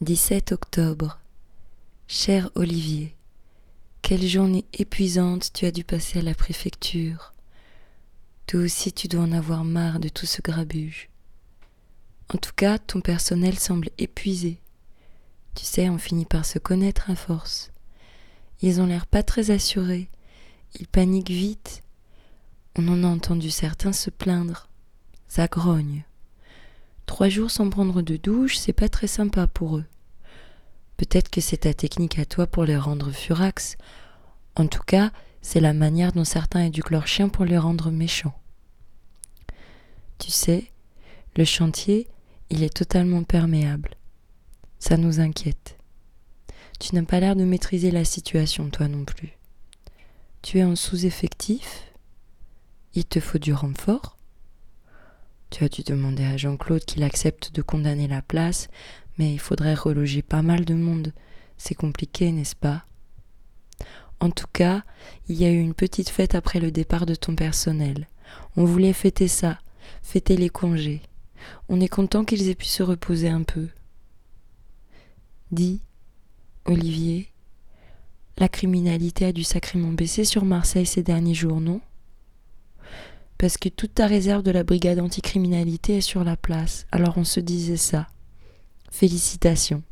17 octobre. Cher Olivier, quelle journée épuisante tu as dû passer à la préfecture. Toi aussi tu dois en avoir marre de tout ce grabuge. En tout cas, ton personnel semble épuisé. Tu sais, on finit par se connaître à force. Ils ont l'air pas très assurés. Ils paniquent vite. On en a entendu certains se plaindre. Ça grogne. Trois jours sans prendre de douche, c'est pas très sympa pour eux. Peut-être que c'est ta technique à toi pour les rendre furax. En tout cas, c'est la manière dont certains éduquent leurs chiens pour les rendre méchants. Tu sais, le chantier, il est totalement perméable. Ça nous inquiète. Tu n'as pas l'air de maîtriser la situation, toi non plus. Tu es en sous-effectif Il te faut du renfort tu as dû demander à Jean-Claude qu'il accepte de condamner la place, mais il faudrait reloger pas mal de monde. C'est compliqué, n'est-ce pas? En tout cas, il y a eu une petite fête après le départ de ton personnel. On voulait fêter ça, fêter les congés. On est content qu'ils aient pu se reposer un peu. Dis, Olivier, la criminalité a dû sacrément baisser sur Marseille ces derniers jours, non? Parce que toute ta réserve de la brigade anticriminalité est sur la place. Alors on se disait ça. Félicitations.